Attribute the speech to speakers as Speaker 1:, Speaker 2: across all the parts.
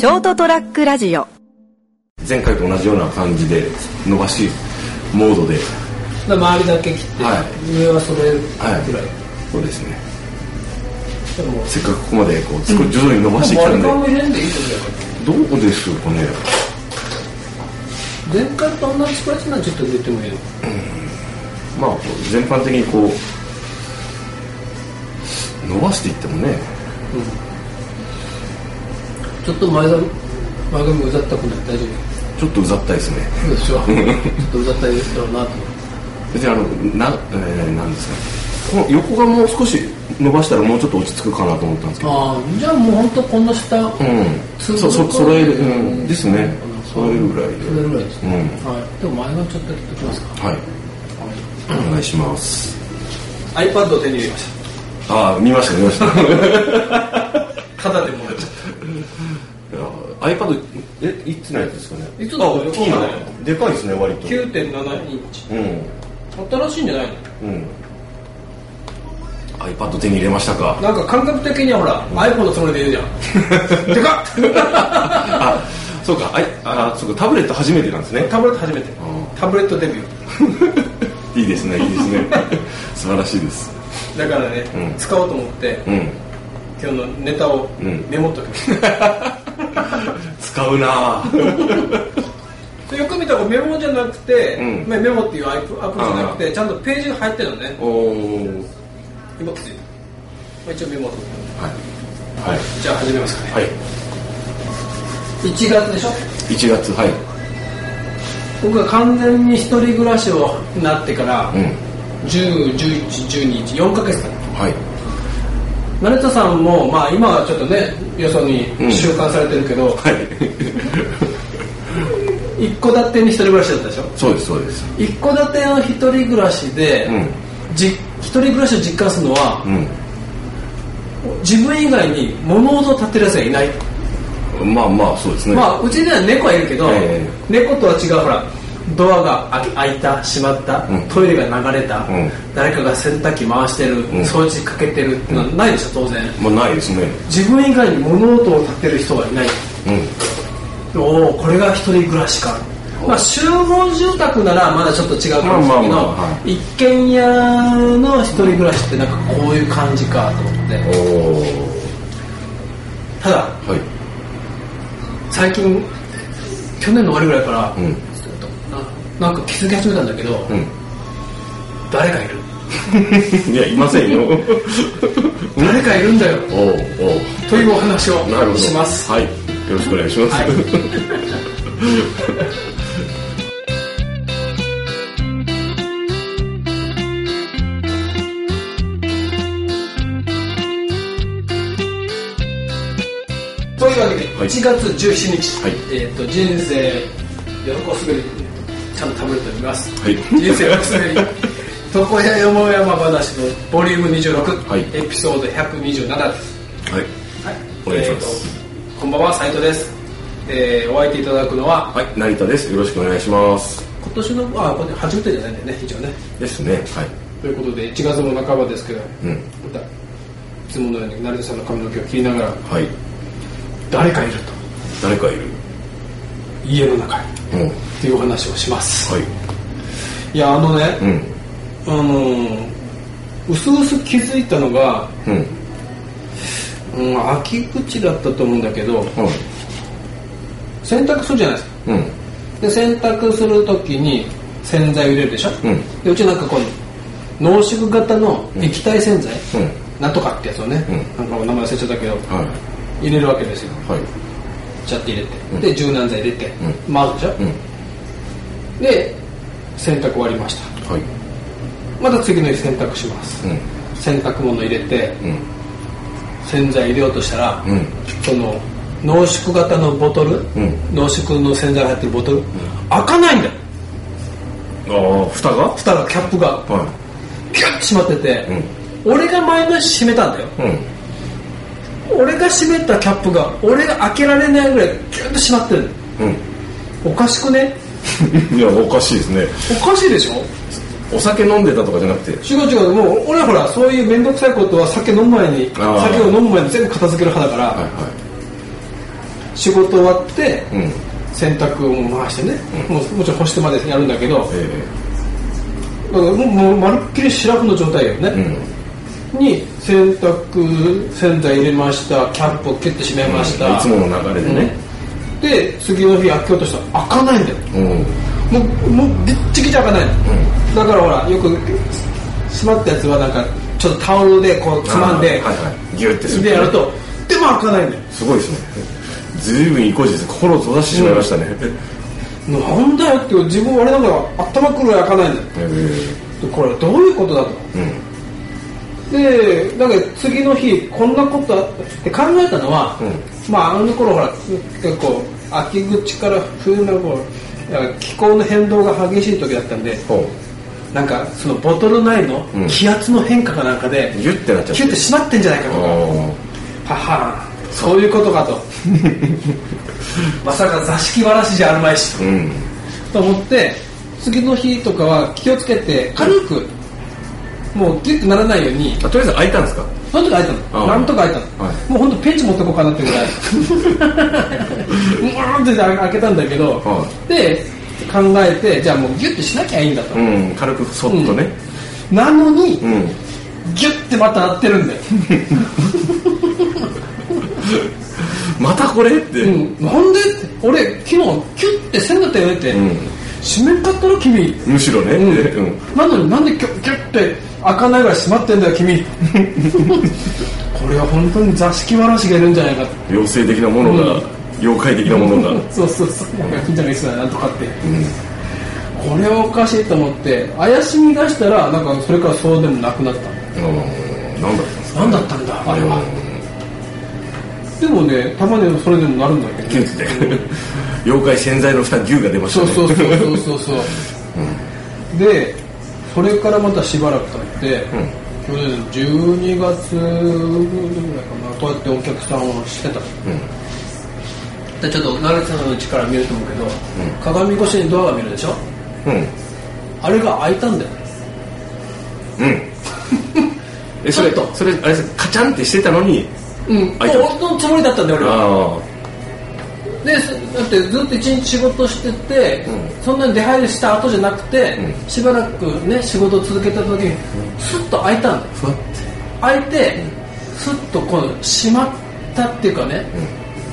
Speaker 1: ショートトラックラジオ。
Speaker 2: 前回と同じような感じで伸ばしモードで。
Speaker 3: だから周りだけ切って、
Speaker 2: はい。
Speaker 3: 上は揃えるぐらい、
Speaker 2: はい。そうですね。
Speaker 3: でも
Speaker 2: せっかくここまでこう少し徐々に伸ばしてきたんで、
Speaker 3: もう割り勘も入れんでいいと思うよ
Speaker 2: どうですかね
Speaker 3: 前回と同じスパイスならちょっと入れてもいいよ。
Speaker 2: まあこう全般的にこう伸ばしていってもね
Speaker 3: ちょっと前髪前髪うざったくない？大丈
Speaker 2: ちょっとうざったいですね。
Speaker 3: 夫そうでしょ？ちょっとうざったいだろうなと。
Speaker 2: 別にあのな、えー、なんですか？この横がもう少し伸ばしたらもうちょっと落ち着くかなと思ったんですけど。
Speaker 3: ああじゃあもう本当この下、
Speaker 2: うん。そうそ揃える、うん、ですね。揃えるぐらいで。
Speaker 3: それぐらいですね、
Speaker 2: うん。
Speaker 3: はい、でも前髪ちょっと切っておきますか？
Speaker 2: はい。お願いします。
Speaker 3: iPad を手に入れまし
Speaker 2: ああ見ました見ました。
Speaker 3: た ただでもらっちゃっ
Speaker 2: いや iPad えいつのやつですかね？
Speaker 3: いつだ
Speaker 2: あ大きいな
Speaker 3: そうだ？よ
Speaker 2: でかいですね割と。
Speaker 3: た9.7インチ。
Speaker 2: うん。
Speaker 3: 新しいんじゃないの？
Speaker 2: うん。iPad 手に入れましたか？
Speaker 3: なんか感覚的にはほら、iPhone のつもりで言うじゃん。でかっ！
Speaker 2: あそうか。あいあそうか。タブレット初めてなんですね。
Speaker 3: タブレット初めて。タブレットデビュー。
Speaker 2: いいですねいいですね。素晴らしいです。
Speaker 3: だからね、
Speaker 2: うん。
Speaker 3: 使おうと思って
Speaker 2: うん
Speaker 3: 今日のネタを
Speaker 2: うん。
Speaker 3: メモっときました、
Speaker 2: 使うな
Speaker 3: よく見たらメモじゃなくて、
Speaker 2: うん。
Speaker 3: まあメモっていうアプアプリじゃなくてちゃんとページが入ってるのね。今気づいた、まあ、一応メモって
Speaker 2: はい。はい。
Speaker 3: じゃあ始めますかね、
Speaker 2: はい。
Speaker 3: 1月でしょ
Speaker 2: ？1月はい。
Speaker 3: 僕が完全に一人暮らしをなってから、
Speaker 2: うん。
Speaker 3: 10、11、12、4ヶ月だ
Speaker 2: はい
Speaker 3: 成田さんも、まあ、今はちょっとねよそに
Speaker 2: うん。
Speaker 3: 収監されてるけど、
Speaker 2: はい。
Speaker 3: 一戸建てに一人暮らしだったでしょ？
Speaker 2: そうですそうです。
Speaker 3: 一戸建ての一人暮らしで、
Speaker 2: うん。
Speaker 3: じ一人暮らしを実感するのは、
Speaker 2: うん。
Speaker 3: 自分以外に物音を立てるやつがいない、
Speaker 2: まあまあそうですね。
Speaker 3: まあうちには猫はいるけど、
Speaker 2: え。
Speaker 3: 猫とは違うほらドアが開いた閉まった、
Speaker 2: うん。
Speaker 3: トイレが流れた、
Speaker 2: うん。
Speaker 3: 誰かが洗濯機回してる、
Speaker 2: ん。
Speaker 3: 掃除機かけてるってのはないでしょ当然。
Speaker 2: まあないですね。
Speaker 3: 自分以外に物音を立てる人がいない。
Speaker 2: うん。
Speaker 3: おおこれが一人暮らしか。まあ集合住宅ならまだちょっと違うかもしれないけど、
Speaker 2: まあまあまあは
Speaker 3: 一軒家の一人暮らしってなんかこういう感じかと思って。ただ
Speaker 2: はい。
Speaker 3: 最近去年の終わりぐらいから、
Speaker 2: うん
Speaker 3: ななんか気づき始めたんだけど、
Speaker 2: うん。
Speaker 3: 誰かいる。
Speaker 2: いやいませんよ。
Speaker 3: 誰かいるんだよ。というお話を
Speaker 2: なるほど。
Speaker 3: します。
Speaker 2: はい。よろしくお願いします、
Speaker 3: はい。というわけで、
Speaker 2: はい。
Speaker 3: 1月17日、
Speaker 2: はい。
Speaker 3: えっ、と人生横滑りちゃんとタブレット見ます、
Speaker 2: はい。
Speaker 3: 人生横滑り床屋よもやま話のボリューム26、
Speaker 2: はい。
Speaker 3: エピソード127です。
Speaker 2: はい。
Speaker 3: はい、
Speaker 2: お願いします。
Speaker 3: えーとこんばんは斉藤です、えーお相手いただくのは
Speaker 2: はい。成田です。よろしくお願いします。
Speaker 3: 今年のあこれ初めてじゃないんだよね一応ね。
Speaker 2: ですね。はい。
Speaker 3: ということで1月の半ばですけど
Speaker 2: うん。
Speaker 3: またいつものように成田さんの髪の毛を切りながら
Speaker 2: はい。
Speaker 3: 誰かいると。
Speaker 2: 誰かいる
Speaker 3: 家の中に
Speaker 2: うん。
Speaker 3: っていうお話をします。
Speaker 2: はい。
Speaker 3: いやあのね、
Speaker 2: うん。
Speaker 3: あのーうすうす気づいたのが、
Speaker 2: うん。
Speaker 3: うん、秋口だったと思うんだけど
Speaker 2: はい
Speaker 3: 洗濯するじゃないですか。
Speaker 2: うん。
Speaker 3: で洗濯するときに洗剤を入れるでしょ、
Speaker 2: うん。
Speaker 3: でうちなんかこの濃縮型の液体洗剤、
Speaker 2: うん。
Speaker 3: なんとかってやつをね、
Speaker 2: うん。
Speaker 3: なんか名前忘れちゃったけど
Speaker 2: はい。
Speaker 3: 入れるわけですよ。
Speaker 2: はい
Speaker 3: ちゃって入れて、
Speaker 2: うん。
Speaker 3: で柔軟剤入れて、回るでしょ、
Speaker 2: うん。
Speaker 3: で洗濯終わりました。
Speaker 2: はい。
Speaker 3: また次の日洗濯します、
Speaker 2: うん。
Speaker 3: 洗濯物入れて
Speaker 2: うん。
Speaker 3: 洗剤入れようとしたら、
Speaker 2: うん。
Speaker 3: その濃縮型のボトル、
Speaker 2: うん。
Speaker 3: 濃縮の洗剤が入ってるボトル、開かないんだよ。
Speaker 2: ああ蓋が？
Speaker 3: 蓋がキャップが。
Speaker 2: は
Speaker 3: ピュッと閉まってて、
Speaker 2: うん。
Speaker 3: 俺が前の日閉めたんだよ。
Speaker 2: いうん
Speaker 3: 俺が閉めたキャップが俺が開けられないぐらいギュッと閉まってる。
Speaker 2: うん。
Speaker 3: おかしくね？
Speaker 2: いやおかしいですね。
Speaker 3: おかしいでしょ？
Speaker 2: お酒飲んでたとかじゃなくて。
Speaker 3: 違う違う。もう俺はほらそういう面倒くさいことは酒飲む前に酒を飲む前に全部片付ける派だから、
Speaker 2: はいは
Speaker 3: 仕事終わって、
Speaker 2: うん。
Speaker 3: 洗濯を回してね、
Speaker 2: うん。
Speaker 3: もうもちろん干してまでやるんだけど、
Speaker 2: え
Speaker 3: だからもうもうまるっきりシラフの状態よね、
Speaker 2: えうん
Speaker 3: に洗濯洗剤入れましたキャップをキュッて閉めました、
Speaker 2: いつもの流れでね。
Speaker 3: で次の日開けようとしたら開かないんだよ。
Speaker 2: うん。
Speaker 3: もうもうびっちぎち開かないの、だからほらよく閉まったやつはなんかちょっとタオルでこうつまんで、
Speaker 2: はいはいギュッてする。
Speaker 3: でやるとでも開かないんだよ。
Speaker 2: すごいですね。ずいぶんいい子です。心を閉ざしてしまいましたね、
Speaker 3: なんだよって自分あれなんか頭くる開かないんだよ
Speaker 2: え
Speaker 3: でこれどういうことだと。
Speaker 2: えうん
Speaker 3: でなんか次の日こんなことあって考えたのは、
Speaker 2: う
Speaker 3: まああの頃ほら結構秋口から冬の頃気候の変動が激しい時だったんで
Speaker 2: ほ
Speaker 3: なんかそのボトル内の
Speaker 2: うん。
Speaker 3: 気圧の変化かなんかで、
Speaker 2: うギュッてなっちゃって
Speaker 3: キュッて閉まってんじゃないかと。か
Speaker 2: あ
Speaker 3: ははそういうことかと。まさか座敷わらしじゃあるまいし。と思って次の日とかは気をつけて軽くもうギュッてならないように。
Speaker 2: あとりあえず開いたんですか？
Speaker 3: なんとか開いたの。なんとか開いたの、
Speaker 2: はい。
Speaker 3: もう本当ペンチ持ってこうかなってぐらい。うーんって開けたんだけど、
Speaker 2: は
Speaker 3: で考えてじゃあもうギュッてしなきゃいいんだと、
Speaker 2: うん軽くそっとね。
Speaker 3: なのに、
Speaker 2: うん、
Speaker 3: ギュッてまたなってるんだよ、
Speaker 2: またこれって、
Speaker 3: うん、なんで？俺昨日キュッてせんだったよねって、
Speaker 2: うん。
Speaker 3: 閉めんかったろ君。
Speaker 2: むしろね、
Speaker 3: うん。
Speaker 2: うん。
Speaker 3: なのになんでギュッギュッて開かないぐらい閉まってんだよ君。これは本当に座敷わらしがいるんじゃないか。と
Speaker 2: 妖精的なものが、
Speaker 3: うん。
Speaker 2: 妖怪的なものが、
Speaker 3: そうそうそう。なんか近所の人だなんとかって、これはおかしいと思って怪しみ出したらなんかそれからそうでもなくなった。
Speaker 2: うん、何だったん
Speaker 3: だったんだ？あれは。でもねたまにはそれでもなるんだけど
Speaker 2: ギュッて。妖怪潜在の蓋牛が出ましたね。
Speaker 3: そうそうそうそうそうそう、でそれからまたしばらく経って、去年12月ぐらいかなこうやってお客さんをしてた。でちょっと奈良さんのうちから見ると思うけど、鏡越しにドアが見るでしょ？
Speaker 2: うん。うん
Speaker 3: あれが開いたんだよ。
Speaker 2: うん。えそれ
Speaker 3: と。
Speaker 2: それあれカチャンってしてたのに
Speaker 3: うん。
Speaker 2: 開いた
Speaker 3: の？つもりだったんだよ俺は。
Speaker 2: あ
Speaker 3: でそだってずっと一日仕事してて、
Speaker 2: う
Speaker 3: そんなに出入りした後じゃなくて、
Speaker 2: うん。
Speaker 3: しばらくね仕事を続けた時にスッと開いたんだよ。
Speaker 2: あふわって
Speaker 3: 開いて、スッとこの閉まったっていうかね、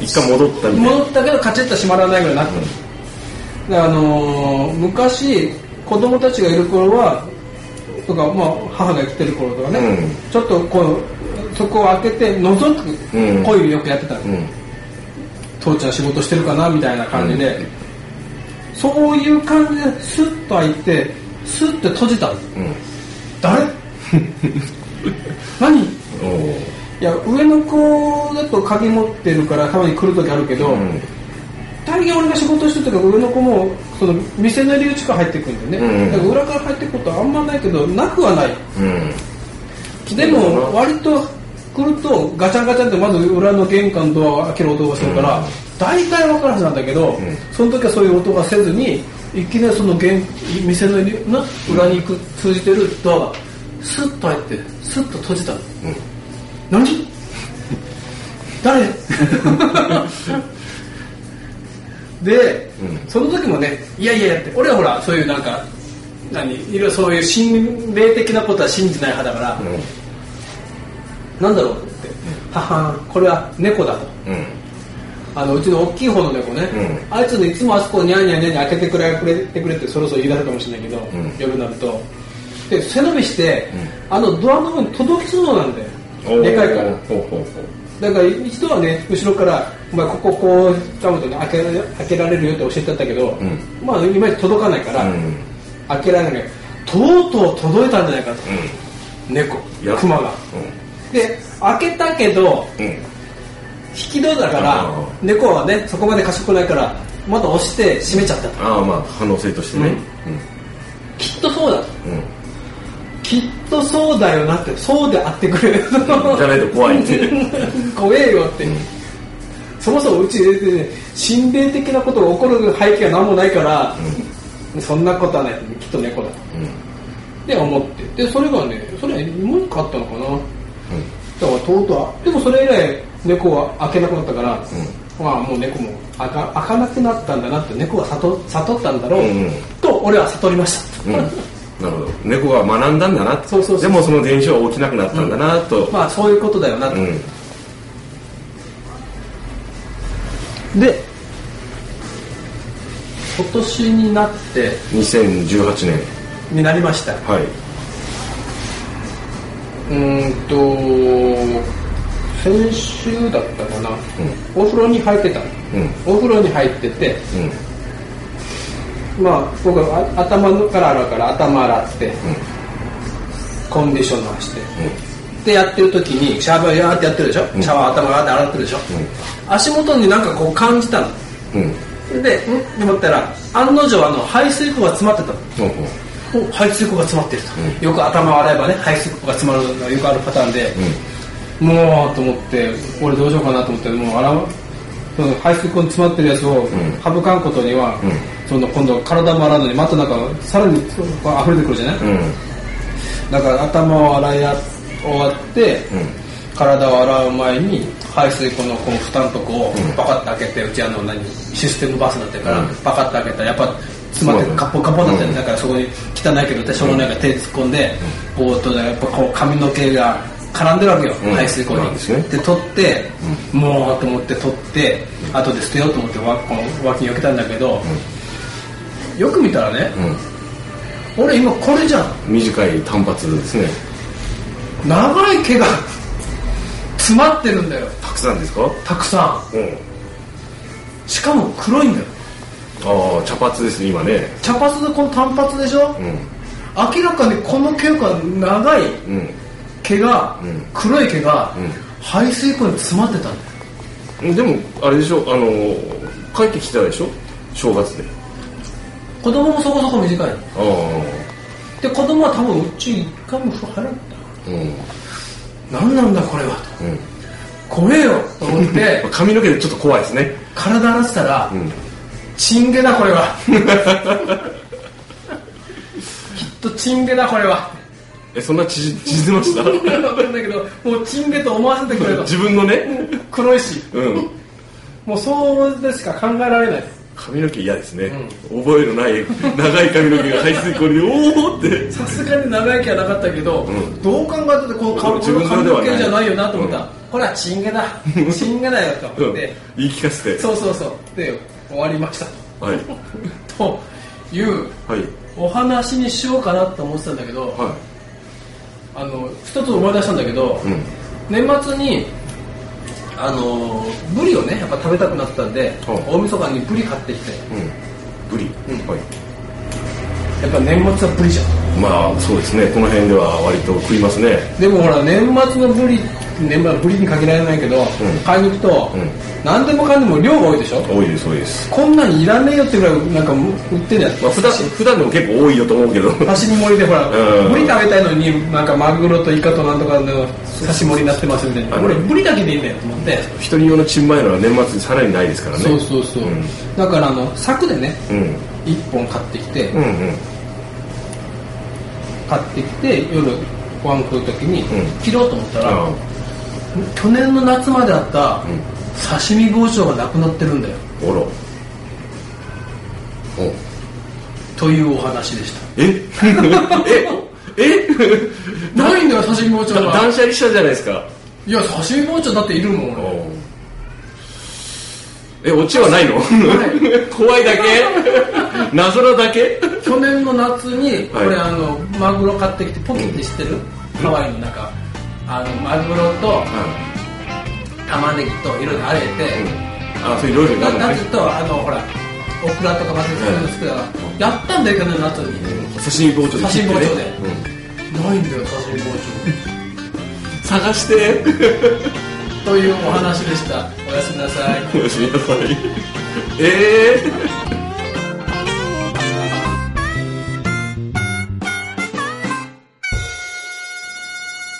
Speaker 2: 一回戻った
Speaker 3: 戻ったけどカチッと閉まらないぐらいになったあのー昔子供たちがいる頃はとか、まあ、母が生きてる頃とかね、
Speaker 2: うん。
Speaker 3: ちょっとこうそこを開けて覗く
Speaker 2: うん。
Speaker 3: 恋をよくやってたの、
Speaker 2: うん
Speaker 3: 父ちゃん仕事してるかなみたいな感じで、そういう感じでスッと開いてスッて閉じたの。
Speaker 2: うん。
Speaker 3: 誰？何？いや上の子だと鍵持ってるからたまに来る時あるけど、
Speaker 2: うん。
Speaker 3: 大概俺が仕事してる時は上の子もその店の入り口から入ってくるんだよね、
Speaker 2: うん
Speaker 3: だから裏から入ってくることはあんまないけどなくはない。
Speaker 2: うん。
Speaker 3: でも割と来るとガチャンガチャンってまず裏の玄関ドアを開ける音がするから、
Speaker 2: うん
Speaker 3: 大体分かるはずなんだけど、
Speaker 2: ん。
Speaker 3: その時はそういう音がせずにいきなりその玄店の裏に行く通じてるドアがスッと開いてスッと閉じたの、何？誰？で、
Speaker 2: うん。
Speaker 3: その時もねいやいやいやって俺はほらそういうなんか何？いろいろそういう心霊的なことは信じない派だから、なんだろうって、母これは猫だと。
Speaker 2: うん。うん
Speaker 3: あのうちの大きい方の猫ね、
Speaker 2: う
Speaker 3: あいつねいつもあそこニャーニャーニャーニャー開けてくれくれてくれってそろそろ言い出すかもしれないけど、
Speaker 2: ん。
Speaker 3: 夜になると。で背伸びして、あのドアの方に届きそうなんだよ。でかいから。だから一度はね後ろから「お前こここう掴むとね開けられ開けられるよ」って教えてたけど、
Speaker 2: ん。
Speaker 3: まあいまいち届かないから、
Speaker 2: うん。
Speaker 3: 開けられない。とうとう届いたんじゃないかと、猫。
Speaker 2: や
Speaker 3: クマがで開けたけど
Speaker 2: うんうん
Speaker 3: 引き戸だから猫はねそこまで賢くないからまた押して閉めちゃったと。
Speaker 2: ああまあ可能性としてね。
Speaker 3: きっとそうだと。
Speaker 2: うん。うん
Speaker 3: きっとそうだよなってそうであってくれる。
Speaker 2: じゃないと怖いって。
Speaker 3: 怖えよって、そもそもうちで、ね、心霊的なことが起こる背景が何もないから、そんなことはない。きっと猫だ。とで思って。でそれがねそれは芋に買ったのかなだからとうとうでもそれ以来猫は開けなくなったから、まあもう猫も開か開かなくなったんだなって猫は悟悟ったんだろう、
Speaker 2: うんうん。
Speaker 3: と俺は悟りました、
Speaker 2: うん。なるほど。猫が学んだんだな。
Speaker 3: そうそうそう。
Speaker 2: でもその現象は起きなくなったんだなと、
Speaker 3: まあそういうことだよな。と、
Speaker 2: うん。
Speaker 3: で今年になって
Speaker 2: 2018年。
Speaker 3: になりました。
Speaker 2: はいう
Speaker 3: ーんと先週だったかな、お風呂に入ってた、
Speaker 2: うん。
Speaker 3: お風呂に入ってて
Speaker 2: うん。
Speaker 3: まあ僕はあ頭から洗うから頭洗って、コンディショナーして、でやってる時にシャワーやーってやってるでしょ、シャワー頭洗って洗ってるでしょ、足元になんかこう感じたの。
Speaker 2: うん。
Speaker 3: でん？って思ったら案の定あの排水口が詰まってたの排水口が詰まってると、よく頭を洗えばね排水口が詰まるのがよくあるパターンで、もうと思って俺どうしようかなと思ってもう洗う。その排水口に詰まってるやつを省かんことには、その今度体も洗うのにまたなんかさらに溢れてくるじゃない、
Speaker 2: うん。
Speaker 3: だから頭を洗いや終わって、体を洗う前に排水口のこの蓋のとこをパカッと開けてうちあの何システムバスになってるから、
Speaker 2: うん。
Speaker 3: パカッと開けたらやっぱ詰まってカッポカポだった
Speaker 2: ん。
Speaker 3: だからそこに汚いけどしょうがないから手突っ込んで、こうとやっぱこう髪の毛が絡んでるわけよ、
Speaker 2: うん。
Speaker 3: 排水口に。
Speaker 2: ですね。
Speaker 3: で取って、もうと思って取って後で捨てようと思ってわこの脇に避けたんだけど、よく見たらね、俺今これじゃん。
Speaker 2: 短い単発ですね。
Speaker 3: 長い毛が詰まってるんだよ。
Speaker 2: たくさんですか？
Speaker 3: たくさ
Speaker 2: うん
Speaker 3: ん。しかも黒いんだよ
Speaker 2: ああ茶髪ですね今ね。
Speaker 3: 茶髪でこの単発でしょ、
Speaker 2: うん。
Speaker 3: 明らかにこの毛が長い
Speaker 2: うん。
Speaker 3: 毛が、
Speaker 2: うん。
Speaker 3: 黒い毛が、
Speaker 2: うん。
Speaker 3: 排水口に詰まってた。んだよ
Speaker 2: でもあれでしょあの帰ってきたでしょ？正月で。
Speaker 3: 子供もそこそこ短い。
Speaker 2: あ
Speaker 3: で子供は多分うち一回も風呂入らなかっ
Speaker 2: あうん。
Speaker 3: た何なんだこれはと。
Speaker 2: うん。
Speaker 3: 怖えよと思って。
Speaker 2: 髪の毛でちょっと怖いですね。
Speaker 3: 体洗ってたら、
Speaker 2: うん
Speaker 3: チンゲだこれは。きっとチンゲだこれは。
Speaker 2: えそんな縮縮ました？
Speaker 3: 分かんないけどもうチンゲと思わせてくれと。
Speaker 2: 自分のね？
Speaker 3: 黒いし
Speaker 2: うん。
Speaker 3: もうそうでしか考えられない
Speaker 2: 髪の毛嫌ですね、覚えのない長い髪の毛が排水溝におおって。
Speaker 3: さすがに長い毛はなかったけど、
Speaker 2: ん。
Speaker 3: どう考えててこの髪の毛じゃないよなと思った。ら、
Speaker 2: うん。
Speaker 3: これはチンゲだ。チンゲだよと
Speaker 2: うん
Speaker 3: 思って、
Speaker 2: 言い聞かせて。
Speaker 3: そうそうそう。で終わりました。
Speaker 2: はい。
Speaker 3: という
Speaker 2: はい。
Speaker 3: お話にしようかなと思ってたんだけど、
Speaker 2: は
Speaker 3: あの一つ思い出したんだけど、
Speaker 2: いうん。
Speaker 3: 年末にあのブリをねやっぱ食べたくなったんで、
Speaker 2: うん。
Speaker 3: 大晦日にブリ買ってきて。
Speaker 2: うん。ブリ、
Speaker 3: うん。
Speaker 2: はい。
Speaker 3: やっぱ年末はブリじゃん。
Speaker 2: まあそうですね。この辺では割と食いますね。
Speaker 3: でもほら年末のブリ年末ブリに限られないけど、買いに行くと、
Speaker 2: うん。
Speaker 3: 何でもかんでも量が多いでしょ？
Speaker 2: 多いです多いです。
Speaker 3: こんなにいらねえよってぐらいなんか売ってんじゃん、
Speaker 2: まあ普段普段でも結構多いよと思うけど。
Speaker 3: 刺身盛りでほら、
Speaker 2: うん。
Speaker 3: ブリ食べたいのになんかマグロとイカとなんとかの刺し盛りになってますみたいな。俺ブリだけでいいんだよと思って、
Speaker 2: 一人用のチンマイのは年末にさらにないですからね。
Speaker 3: そうそうそう、
Speaker 2: うん。
Speaker 3: だからあの柵でね
Speaker 2: うん。
Speaker 3: 1本買ってきて、買ってきて夜ご飯食う時に
Speaker 2: うん。
Speaker 3: 切ろうと思ったら、
Speaker 2: あ
Speaker 3: 去年の夏まであった
Speaker 2: ん。
Speaker 3: 刺身包丁がなくなってるんだよ。
Speaker 2: あら。お。
Speaker 3: というお話でした。
Speaker 2: え？え？え？
Speaker 3: ないんだよ刺身包丁
Speaker 2: だ
Speaker 3: が
Speaker 2: 断捨離したじゃないですか。
Speaker 3: いや刺身包丁だっているもん。俺
Speaker 2: おえオチはないの？怖いだけ？謎なだけ？
Speaker 3: 去年の夏に
Speaker 2: はい。
Speaker 3: 俺あのマグロ買ってきてポキって知ってる？ハワイの中あのマグロと玉ねぎといろいろあえて、
Speaker 2: あそういろいろ
Speaker 3: な
Speaker 2: なるね。
Speaker 3: なんて言うとあのほらオクラとかマスそういうの好きだから、やったんだよ去年の夏に、
Speaker 2: 刺身包丁で
Speaker 3: 刺身包丁で。
Speaker 2: うん
Speaker 3: ないんだよ刺身包
Speaker 2: 探して。
Speaker 3: 丁 というお話でした。おやすみなさい。
Speaker 2: おやすみなさい。ええ